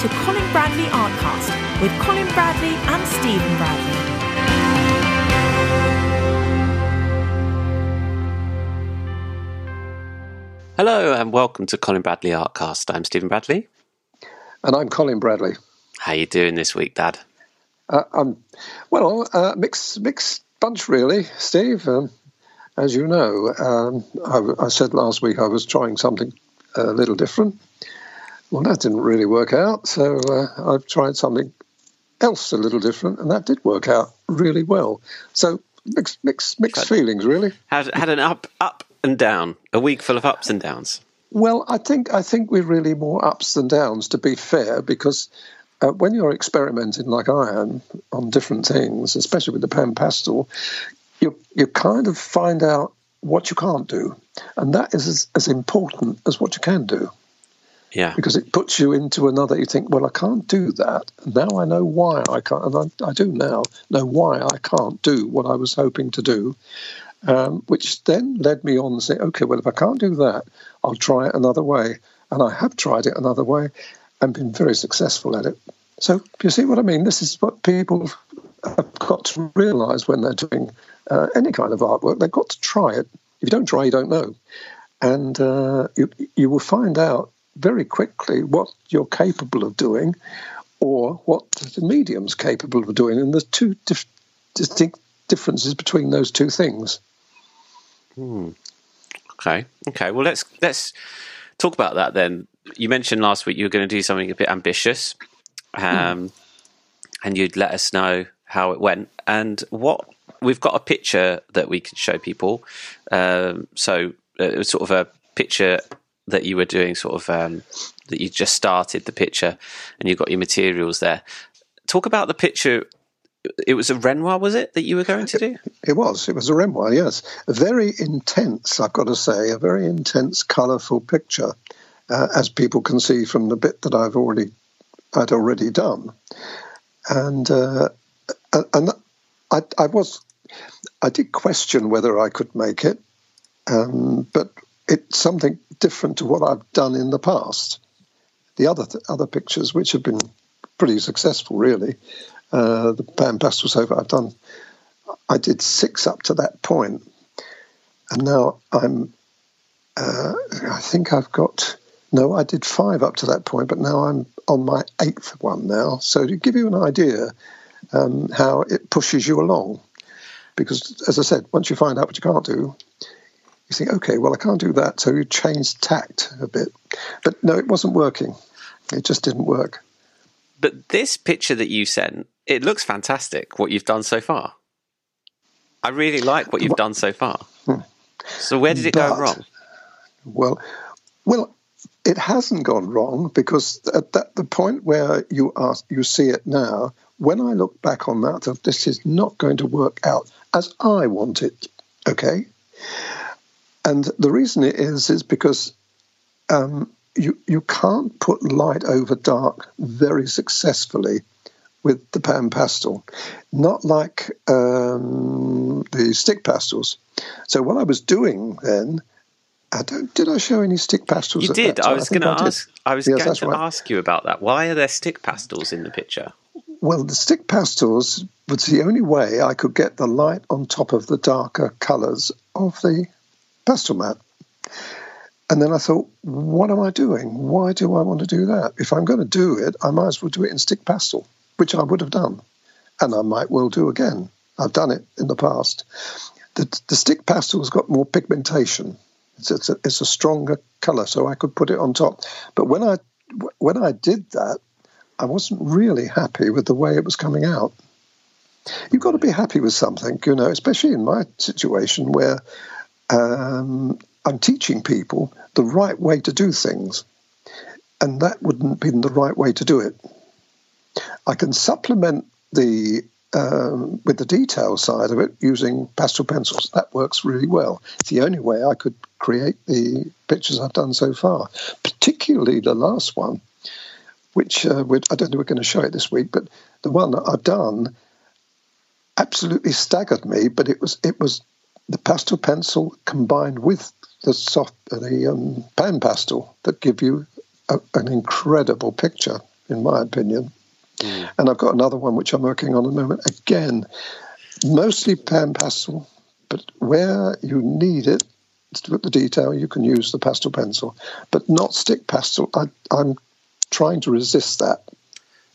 to Colin Bradley Artcast with Colin Bradley and Stephen Bradley. Hello and welcome to Colin Bradley Artcast. I'm Stephen Bradley. And I'm Colin Bradley. How you doing this week, Dad? Uh, I'm well, uh, mixed mixed bunch really, Steve. Um, as you know, um, I, I, said last week I was trying something a little different. Well, that didn't really work out, so uh, I've tried something else a little different, and that did work out really well. So mixed mixed mixed feelings really. Had had an up up and down, a week full of ups and downs. Well, I think I think we're really more ups than downs. To be fair, because uh, when you're experimenting like I am on different things, especially with the pan pastel, you you kind of find out what you can't do, and that is as, as important as what you can do. Yeah. Because it puts you into another. You think, well, I can't do that. Now I know why I can't, and I, I do now know why I can't do what I was hoping to do um, which then led me on to say, okay, well, if I can't do that, I'll try it another way. And I have tried it another way and been very successful at it. So, you see what I mean? This is what people have got to realize when they're doing uh, any kind of artwork. They've got to try it. If you don't try, you don't know. And uh, you, you will find out very quickly what you're capable of doing or what the medium's capable of doing. And there's two dif- distinct differences between those two things. Hmm. Okay. Okay. Well, let's let's talk about that then. You mentioned last week you were going to do something a bit ambitious, um, mm. and you'd let us know how it went and what we've got a picture that we can show people. Um, so uh, it was sort of a picture that you were doing, sort of um, that you just started the picture, and you got your materials there. Talk about the picture it was a Renoir, was it, that you were going to do? It, was. It was a Renoir, yes. A very intense, I've got to say, a very intense, colourful picture, uh, as people can see from the bit that I've already, I'd already done, and uh, and I, I was, I did question whether I could make it, um, but it's something different to what I've done in the past. The other th- other pictures, which have been pretty successful, really, uh, the pan pastels over. I've done, I did six up to that point, and now I'm, uh, I think I've got, no, I did five up to that point, but now I'm on my eighth one now. So to give you an idea um, how it pushes you along, because as I said, once you find out what you can't do, you think, okay, well, I can't do that. So you change tact a bit. But no, it wasn't working. It just didn't work. But this picture that you sent it looks fantastic what you've done so far. I really like what you've done so far. Hmm. So where did it but, go wrong? Well, well, it hasn't gone wrong because at that, the point where you ask, you see it now. When I look back on that, this is not going to work out as I want it. Okay, and the reason it is is because um, you you can't put light over dark very successfully with the pan pastel, not like um, the stick pastels. So what I was doing then, I don't. Did I show any stick pastels? You did. I was going to ask. I was yes, going to right. ask you about that. Why are there stick pastels in the picture? Well, the stick pastels was the only way I could get the light on top of the darker colours of the pastel mat. And then I thought, what am I doing? Why do I want to do that? If I'm going to do it, I might as well do it in stick pastel which I would have done, and I might well do again. I've done it in the past. The, the stick pastel's got more pigmentation. It's, it's, a, it's a stronger colour, so I could put it on top. But when I when I did that, I wasn't really happy with the way it was coming out. You've got to be happy with something, you know, especially in my situation where um, I'm teaching people the right way to do things, and that wouldn't been the right way to do it. I can supplement the um, with the detail side of it using pastel pencils. That works really well. It's the only way I could create the pictures I've done so far, particularly the last one, which uh, I don't know we're going to show it this week, but the one that I've done absolutely staggered me. But it was it was the pastel pencil combined with the soft the um, pan pastel that give you a, an incredible picture in my opinion. And I've got another one which I'm working on at the moment. Again, mostly pan pastel, but where you need it to put the detail, you can use the pastel pencil, but not stick pastel. I, I'm trying to resist that.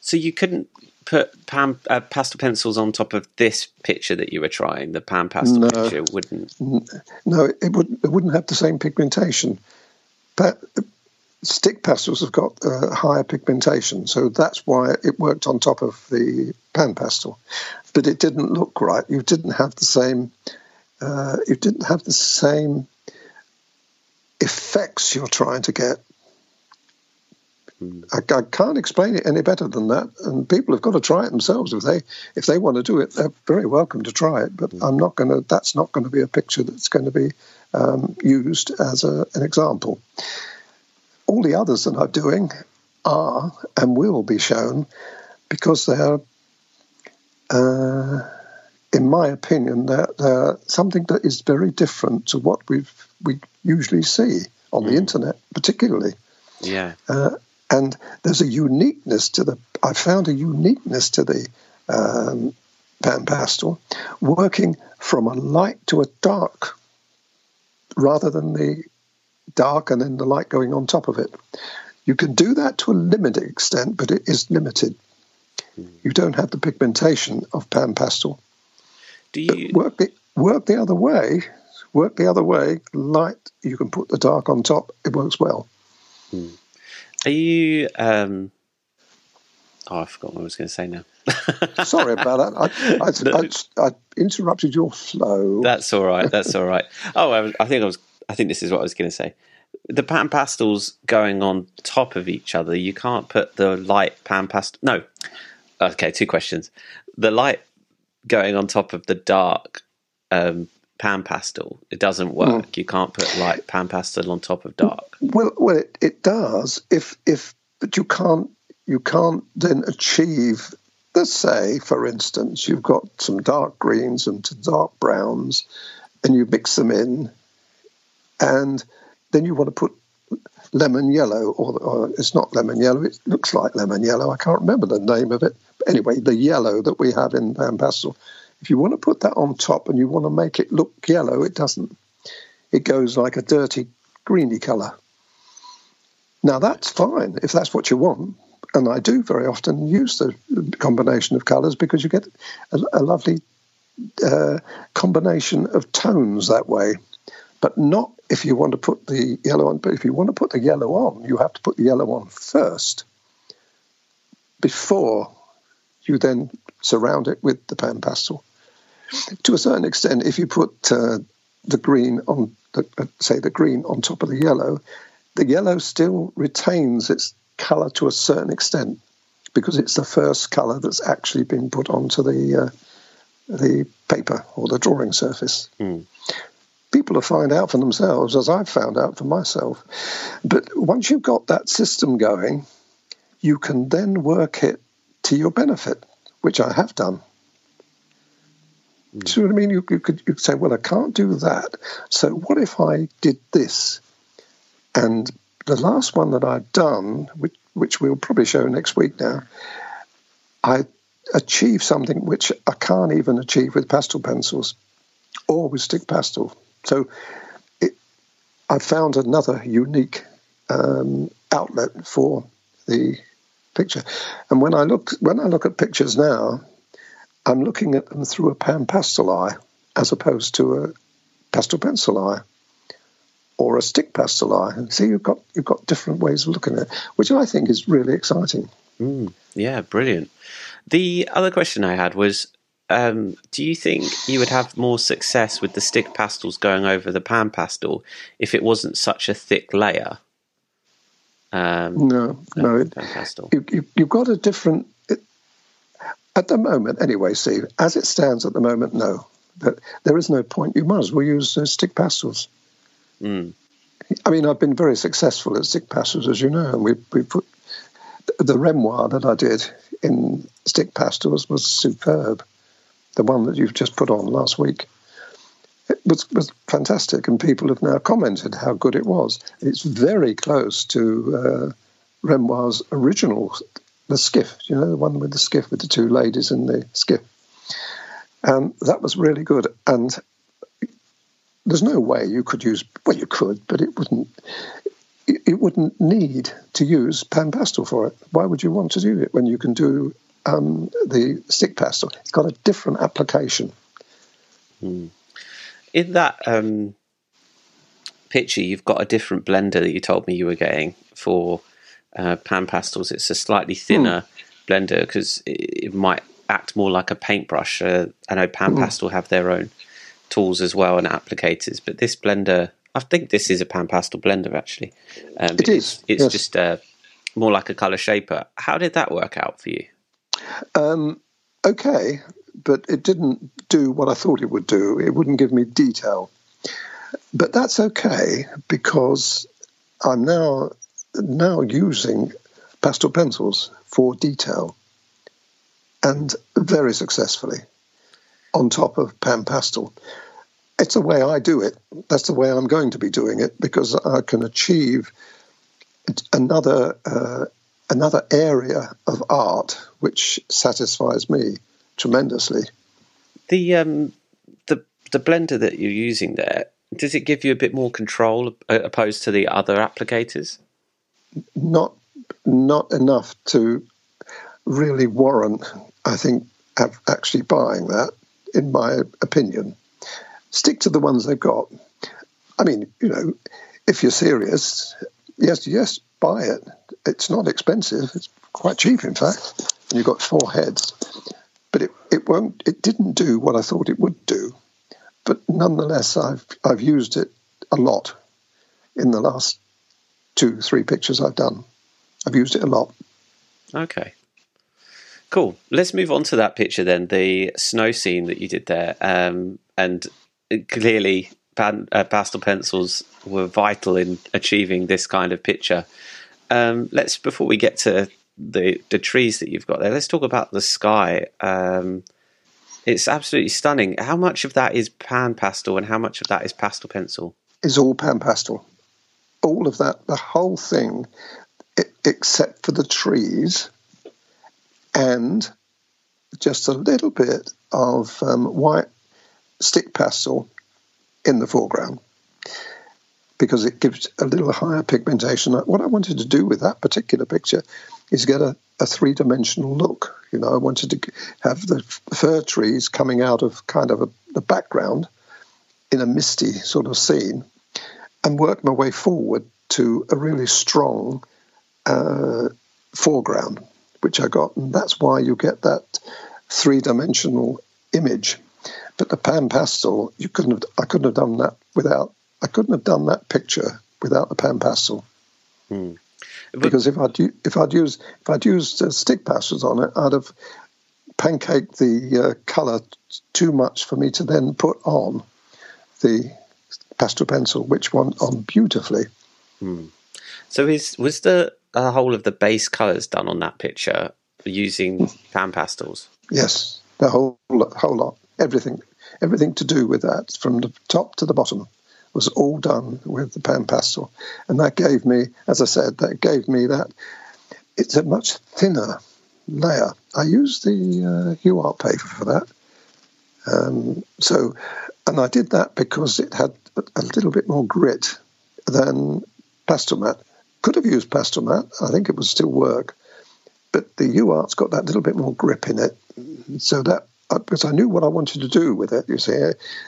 So you couldn't put pan, uh, pastel pencils on top of this picture that you were trying, the pan pastel No. picture, wouldn't. No, it wouldn't. It wouldn't have the same pigmentation. But stick pastels have got uh, higher pigmentation, so that's why it worked on top of the pan pastel. But it didn't look right. You didn't have the same. Uh, you didn't have the same effects you're trying to get. I, I can't explain it any better than that, and people have got to try it themselves if they if they want to do it. They're very welcome to try it, but I'm not going to. That's not going to be a picture that's going to be um, used as a, an example. All the others that I'm doing are and will be shown because they're, uh, in my opinion, they're, they're something that is very different to what we've we usually see on the internet, particularly. Yeah. Uh, and there's a uniqueness to the. I found a uniqueness to the um, pan pastel, working from a light to a dark, rather than the dark and then the light going on top of it. You can do that to a limited extent, but it is limited. You don't have the pigmentation of pan pastel. Do you? Work the work the other way. Work the other way. Light. You can put the dark on top. It works well. Are you? Um, oh, I forgot what I was going to say now. Sorry about that. I, I, I, I interrupted your flow. That's all right. That's all right. Oh, I, I think I was. I think this is what I was going to say. The pan pastels going on top of each other. You can't put the light pan pastel. No. Okay, two questions. The light going on top of the dark um, pan pastel. It doesn't work. You can't put light pan pastel on top of dark. Well, well, it, it does. If if but you can't you can't then achieve. Let's say, for instance, you've got some dark greens and some dark browns, and you mix them in, and then you want to put lemon yellow, or, or it's not lemon yellow. It looks like lemon yellow. I can't remember the name of it. But anyway, the yellow that we have in pan pastel. If you want to put that on top and you want to make it look yellow, it doesn't. It goes like a dirty greeny colour. Now that's fine if that's what you want, and I do very often use the combination of colours because you get a, a lovely uh, combination of tones that way. But not if you want to put the yellow on. But if you want to put the yellow on, you have to put the yellow on first before you then surround it with the pan pastel. To a certain extent, if you put uh, the green on, the, uh, say, the green on top of the yellow, the yellow still retains its colour to a certain extent because it's the first colour that's actually been put onto the uh, the paper or the drawing surface. People will find out for themselves, as I've found out for myself. But once you've got that system going, you can then work it to your benefit, which I have done. You know what I mean? You, you, could, you say, well, I can't do that. So what if I did this? And the last one that I've done, which, which we'll probably show next week now, I achieved something which I can't even achieve with pastel pencils or with stick pastel. So it, I found another unique um, outlet for the picture. And when I look when I look at pictures now, I'm looking at them through a pan pastel eye as opposed to a pastel pencil eye or a stick pastel eye. And see, you've got you've got different ways of looking at it, which I think is really exciting. Yeah, brilliant. The other question I had was um, do you think you would have more success with the stick pastels going over the pan pastel if it wasn't such a thick layer? Um, No, no, it, pastel. you, you, you've got a different. It, at the moment, anyway, Steve, as it stands at the moment, no. But there is no point. You might as well use uh, stick pastels. Mm. I mean, I've been very successful at stick pastels, as you know, and we we put the Renoir that I did in stick pastels was superb. The one that you've just put on last week. It was, was fantastic, and people have now commented how good it was. It's very close to uh, Renoir's original the skiff, you know, the one with the skiff with the two ladies in the skiff. And that was really good. And there's no way you could use, well, you could, but it wouldn't. It wouldn't need to use pan pastel for it. Why would you want to do it when you can do um, the stick pastel? It's got a different application. Hmm. In that um, picture, you've got a different blender that you told me you were getting for uh, pan pastels. It's a slightly thinner mm. blender because it, it, might act more like a paintbrush. Uh, I know pan mm. pastel have their own tools as well and applicators, but this blender, I think this is a pan pastel blender actually. Um, it is. It's, yes. just uh, more like a color shaper. How did that work out for you? Um, okay, but it didn't do what I thought it would do. It wouldn't give me detail. But that's okay because I'm now now using pastel pencils for detail and very successfully on top of pan pastel. It's the way I do it. That's the way I'm going to be doing it because I can achieve another uh, another area of art which satisfies me tremendously. The um, the the blender that you're using there does it give you a bit more control opposed to the other applicators? Not not enough to really warrant, I think, actually buying that. In my opinion, stick to the ones they've got. I mean, you know, if you're serious, yes, yes, buy it. It's not expensive. It's quite cheap, in fact. And you've got four heads, but it, it won't. It didn't do what I thought it would do but nonetheless, I've I've used it a lot in the last two three pictures I've done. I've used it a lot. Okay, cool. Let's move on to that picture then, the snow scene that you did there, um, and clearly pan, uh, pastel pencils were vital in achieving this kind of picture. Um, let's before we get to the the trees that you've got there, let's talk about the sky. Um, it's absolutely stunning. How much of that is pan pastel and how much of that is pastel pencil? Is all pan pastel. All of that, the whole thing, except for the trees and just a little bit of um, white stick pastel in the foreground because it gives a little higher pigmentation. What I wanted to do with that particular picture is get a, a three dimensional look. You know, I wanted to have the fir trees coming out of kind of a, the background in a misty sort of scene and work my way forward to a really strong uh, foreground, which I got. And that's why you get that three dimensional image. But the pan pastel, you couldn't have, I couldn't have done that without, I couldn't have done that picture without the pan pastel. Hmm because if I'd if I'd used if I'd used uh, stick pastels on it, I'd have pancaked the uh, colour too much for me to then put on the pastel pencil, which went on beautifully. Hmm. So, is was the uh, whole of the base colours done on that picture using pan pastels? Yes, the whole whole lot, everything, everything to do with that, from the top to the bottom was all done with the pan pastel. And that gave me, as I said, that gave me that. It's a much thinner layer. I used the uh, UART paper for that. Um, so, and I did that because it had a little bit more grit than Pastelmat. Could have used Pastelmat. I think it would still work. But the UART's got that little bit more grip in it. So that because I knew what I wanted to do with it. You see,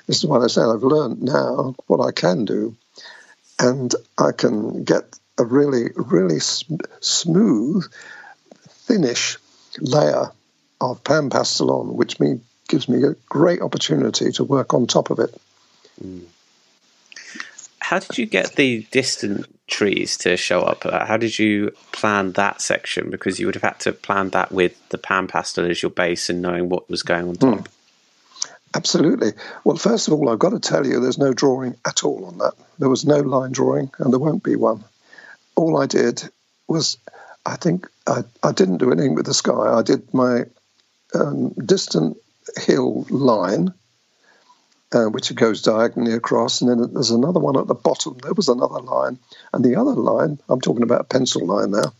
this is what I said. I've learned now what I can do, and I can get a really, really sm- smooth, thinnish layer of pan pastel on, which me, gives me a great opportunity to work on top of it. Mm. How did you get the distant trees to show up? Uh, how did you plan that section? Because you would have had to plan that with the pan pastel as your base and knowing what was going on top. Mm. Absolutely. Well, first of all, I've got to tell you there's no drawing at all on that. There was no line drawing, and there won't be one. All I did was, I think, I, I didn't do anything with the sky. I did my um, distant hill line uh, which it goes diagonally across, and then there's another one at the bottom. There was another line, and the other line, I'm talking about a pencil line now,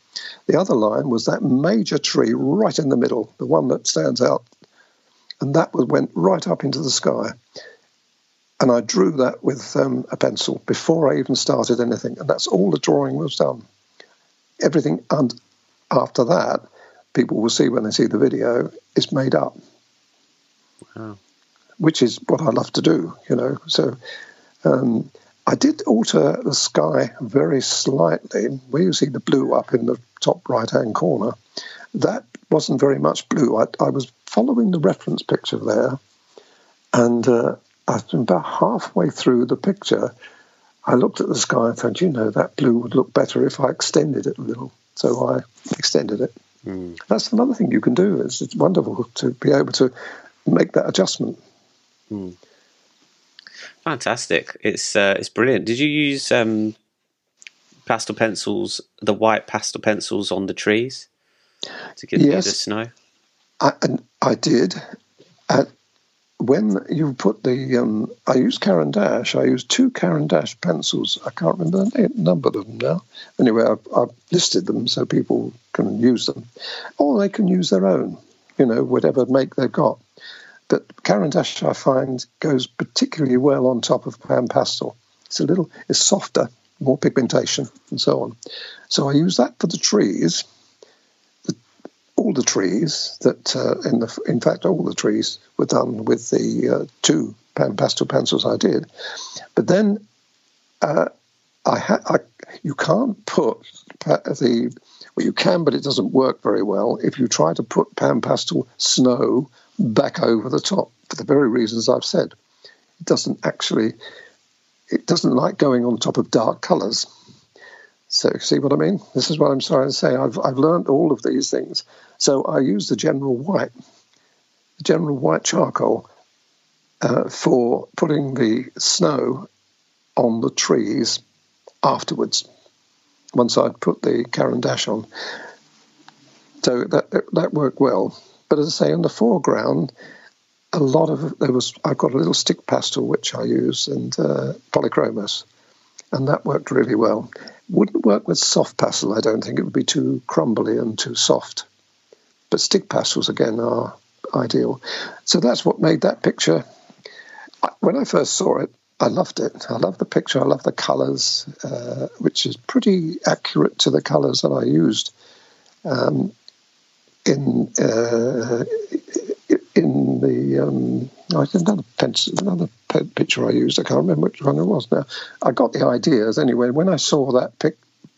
the other line was that major tree right in the middle, the one that stands out, and that was, went right up into the sky. And I drew that with um, a pencil before I even started anything, and that's all the drawing was done. Everything and after that, people will see when they see the video, is made up. Wow. Which is what I love to do, you know. So um, I did alter the sky very slightly. Where you see the blue up in the top right hand corner, that wasn't very much blue. I, I was following the reference picture there, and uh, about halfway through the picture, I looked at the sky and thought, you know, that blue would look better if I extended it a little. So I extended it. Mm. That's another thing you can do. It's, it's wonderful to be able to make that adjustment. Mm. Fantastic! It's uh, it's brilliant. Did you use um, pastel pencils, the white pastel pencils on the trees to give yes, you the snow? I, I did. At, when you put the, um, I used Caran d'Ache. I used two Caran d'Ache pencils. I can't remember the number of them now. Anyway, I've, I've listed them so people can use them, or they can use their own. You know, whatever make they've got. But Caran d'Ache, I find, goes particularly well on top of pan pastel. It's a little, it's softer, more pigmentation, and so on. So I use that for the trees all the trees that, uh, in, the, in fact, all the trees were done with the uh, two pan pastel pencils I did. But then uh, I, ha- I you can't put the well, you can, but it doesn't work very well if you try to put pan pastel snow back over the top for the very reasons I've said. It doesn't actually, it doesn't like going on top of dark colours. So, see what I mean? This is what I'm trying to say. I've, I've learned all of these things. So, I use the general white, the general white charcoal uh, for putting the snow on the trees afterwards, once I'd put the Caran d'Ache on. So, that, that worked well. But as I say, in the foreground, a lot of there was. I've got a little stick pastel which I use and uh, polychromos, and that worked really well. Wouldn't work with soft pastel, I don't think. It would be too crumbly and too soft. But stick pastels, again, are ideal. So that's what made that picture. When I first saw it, I loved it. I love the picture. I love the colours, uh, which is pretty accurate to the colours that I used um, in uh, in the um, did another pencil, another picture I used. I can't remember which one it was now. I got the ideas anyway. When I saw that pic,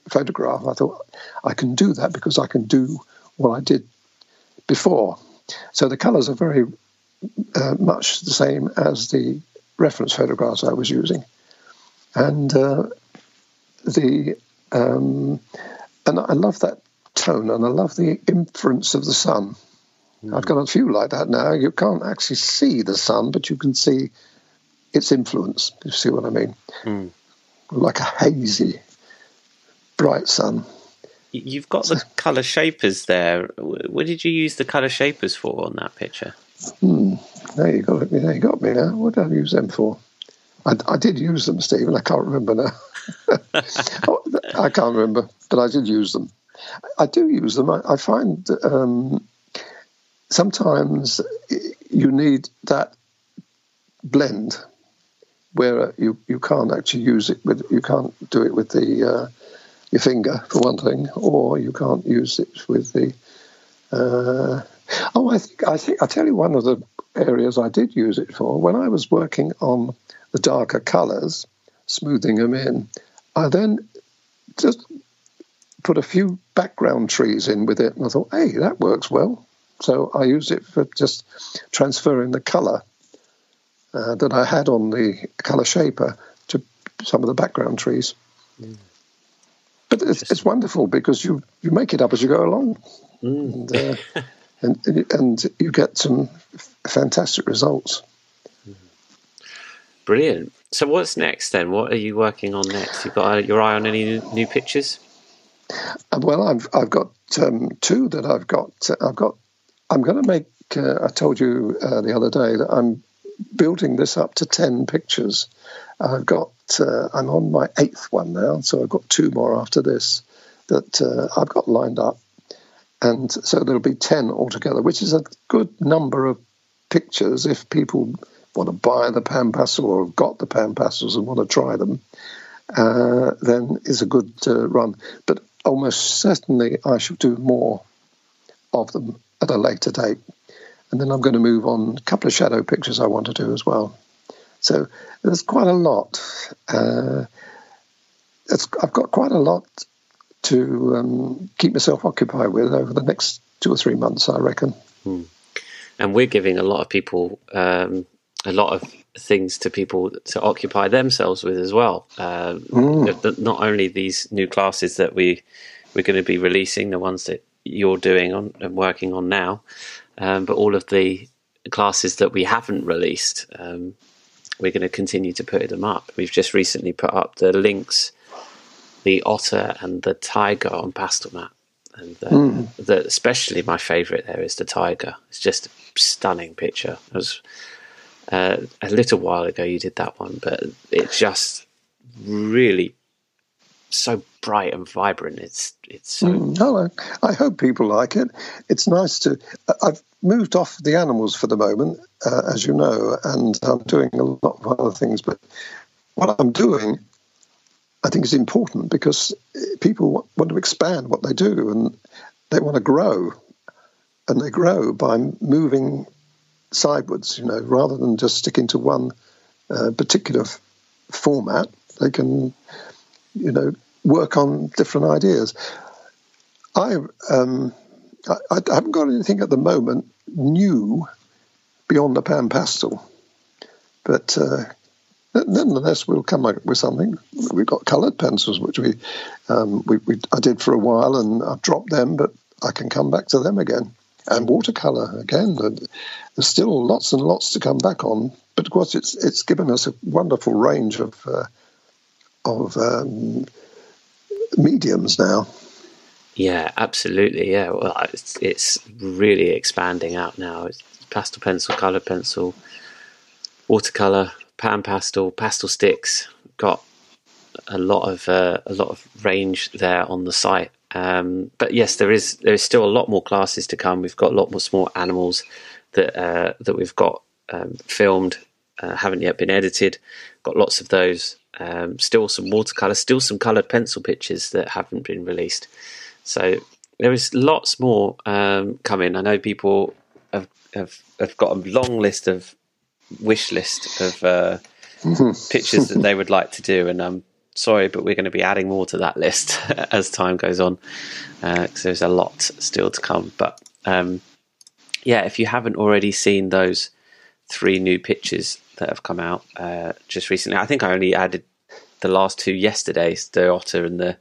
photograph, I thought I can do that because I can do what I did before. So the colours are very uh, much the same as the reference photographs I was using, and uh, the um, and I love that tone and I love the inference of the sun. Mm. I've got a few like that now. You can't actually see the sun, but you can see its influence. You see what I mean? Mm. Like a hazy, bright sun. You've got the colour shapers there. What did you use the colour shapers for on that picture? Hmm. There you got me. There you got me. Now, what did I use them for? I, I did use them, Stephen. I can't remember now. oh, I can't remember, but I did use them. I do use them. I, I find um, sometimes you need that blend where you, you can't actually use it with you can't do it with the uh, your finger for one thing, or you can't use it with the. Uh, oh, I think I think I tell you one of the areas I did use it for when I was working on the darker colours, smoothing them in. I then just put a few background trees in with it, and I thought, hey, that works well. So I used it for just transferring the colour uh, that I had on the colour shaper to some of the background trees. Mm. But it's, it's, wonderful because you, you make it up as you go along. Mm. And, uh, and, and you get some fantastic results. Brilliant. So, what's next then? What are you working on next? You've got uh, your eye on any new pictures? Uh, well, I've I've got um, two that I've got. I've got I'm going to make. Uh, I told you uh, the other day that I'm building this up to 10 pictures. I've got, uh, I'm on my eighth one now, so I've got two more after this that uh, I've got lined up. And so there'll be 10 altogether, which is a good number of pictures if people want to buy the pan pastel or have got the pan pastels and want to try them. Uh, then is a good uh, run. But almost certainly I shall do more of them at a later date. And then I'm going to move on a couple of shadow pictures I want to do as well. So there's quite a lot. Uh, I've got quite a lot to um, keep myself occupied with over the next two or three months, I reckon. Hmm. And we're giving a lot of people um, a lot of things to people to occupy themselves with as well. Uh, mm. Not only these new classes that we we're going to be releasing, the ones that you're doing on and working on now, um, but all of the classes that we haven't released, um, we're going to continue to put them up. We've just recently put up the lynx, the otter, and the tiger on Pastelmat. And the, mm. the, especially my favourite there is the tiger. It's just a stunning picture. It was uh, a little while ago you did that one, but it's just really so bright and vibrant. It's it's so. Mm, I hope people like it. It's nice to. I've moved off the animals for the moment, uh, as you know, and I'm doing a lot of other things. But what I'm doing, I think, is important because people want to expand what they do and they want to grow, and they grow by moving sidewards. You know, rather than just sticking to one uh, particular f- format, they can, you know, work on different ideas. I, um, I, I, haven't got anything at the moment new beyond the pan pastel, but uh, nonetheless, we'll come up with something. We've got coloured pencils, which we, um, we, we, I did for a while, and I've dropped them, but I can come back to them again. And watercolour again. There's still lots and lots to come back on, but of course, it's it's given us a wonderful range of uh, of um, mediums now. Yeah, absolutely. Yeah, well, it's, it's really expanding out now. It's pastel pencil, colored pencil, watercolor, pan pastel, pastel sticks. Got a lot of uh, a lot of range there on the site. Um, but yes, there is there is still a lot more classes to come. We've got a lot more small animals that uh, that we've got um, filmed, uh, haven't yet been edited. Got lots of those. Um, still some watercolor, still some colored pencil pictures that haven't been released. So there is lots more um, coming. I know people have, have, have got a long list of wish list of uh, pictures that they would like to do, and I'm sorry, but we're going to be adding more to that list as time goes on because uh, there's a lot still to come. But um, yeah, if you haven't already seen those three new pictures that have come out uh, just recently, I think I only added the last two yesterday, the otter and the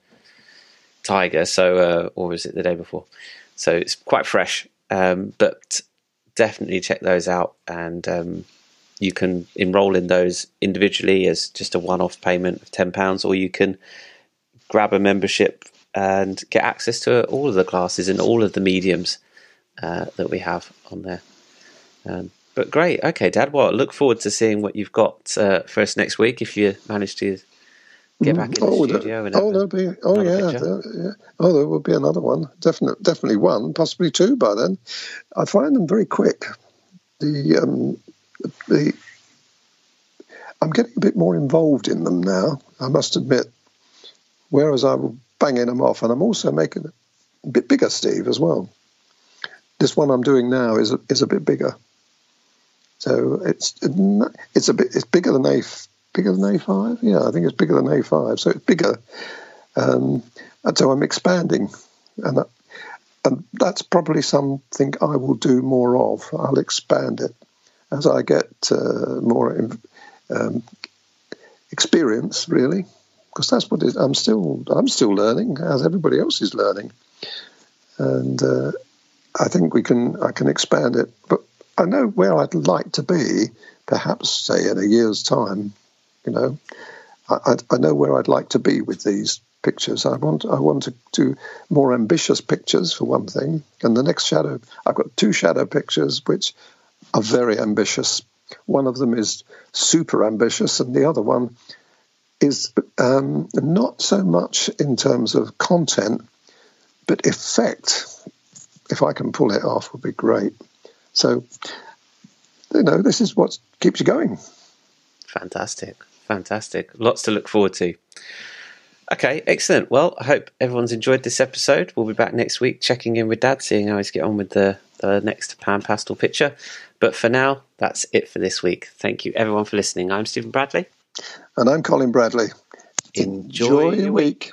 tiger. So, uh, or was it the day before? So it's quite fresh, um, but definitely check those out, and um, you can enroll in those individually as just a one-off payment of ten pounds, or you can grab a membership and get access to all of the classes and all of the mediums uh, that we have on there. Um, but great, okay, Dad. Well, look forward to seeing what you've got uh, for us next week if you manage to get back in oh, the studio. and oh, there'll be. Oh, yeah, there, yeah. Oh, there will be another one. Definitely, definitely one, possibly two by then. I find them very quick. The um, the I'm getting a bit more involved in them now. I must admit. Whereas I was banging them off, and I'm also making it a bit bigger, Steve, as well this one I'm doing now is a, is a bit bigger. So it's it's a bit it's bigger than a bigger than A five. Yeah, I think it's bigger than A five. So it's bigger, um, and so I'm expanding, and that, and that's probably something I will do more of. I'll expand it as I get uh, more um, experience, really, because that's what it, I'm still I'm still learning as everybody else is learning, and. Uh, I think we can I can expand it, but I know where I'd like to be. Perhaps say in a year's time, you know, I, I know where I'd like to be with these pictures. I want I want to do more ambitious pictures for one thing, and the next shadow I've got two shadow pictures which are very ambitious One of them is super ambitious, and the other one is um, not so much in terms of content, but effect. If I can pull it off, would be great. So, you know, this is what keeps you going. Fantastic, fantastic. Lots to look forward to. Okay, excellent. Well, I hope everyone's enjoyed this episode. We'll be back next week checking in with Dad, seeing how he's get on with the, the next pan pastel picture. But for now, that's it for this week. Thank you, everyone, for listening. I'm Stephen Bradley. And I'm Colin Bradley. Enjoy, Enjoy your week. week.